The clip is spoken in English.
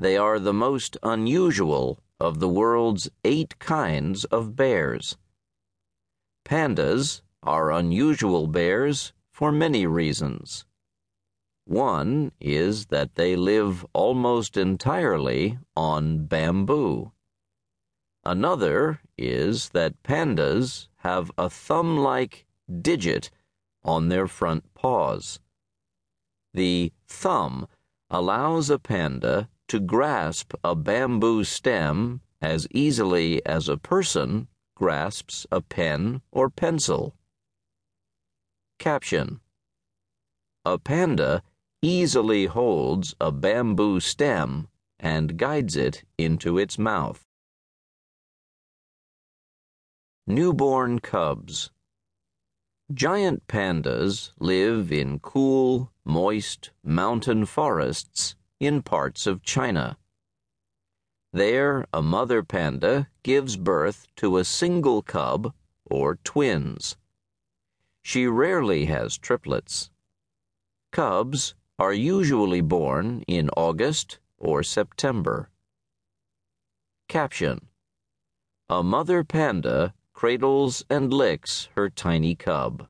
They are the most unusual of the world's eight kinds of bears. Pandas are unusual bears for many reasons. One is that they live almost entirely on bamboo. Another is that pandas have a thumb like digit on their front paws. The thumb allows a panda to grasp a bamboo stem as easily as a person grasps a pen or pencil. Caption A panda easily holds a bamboo stem and guides it into its mouth. Newborn cubs. Giant pandas live in cool, moist mountain forests in parts of China. There, a mother panda gives birth to a single cub or twins. She rarely has triplets. Cubs are usually born in August or September. Caption A mother panda cradles and licks her tiny cub.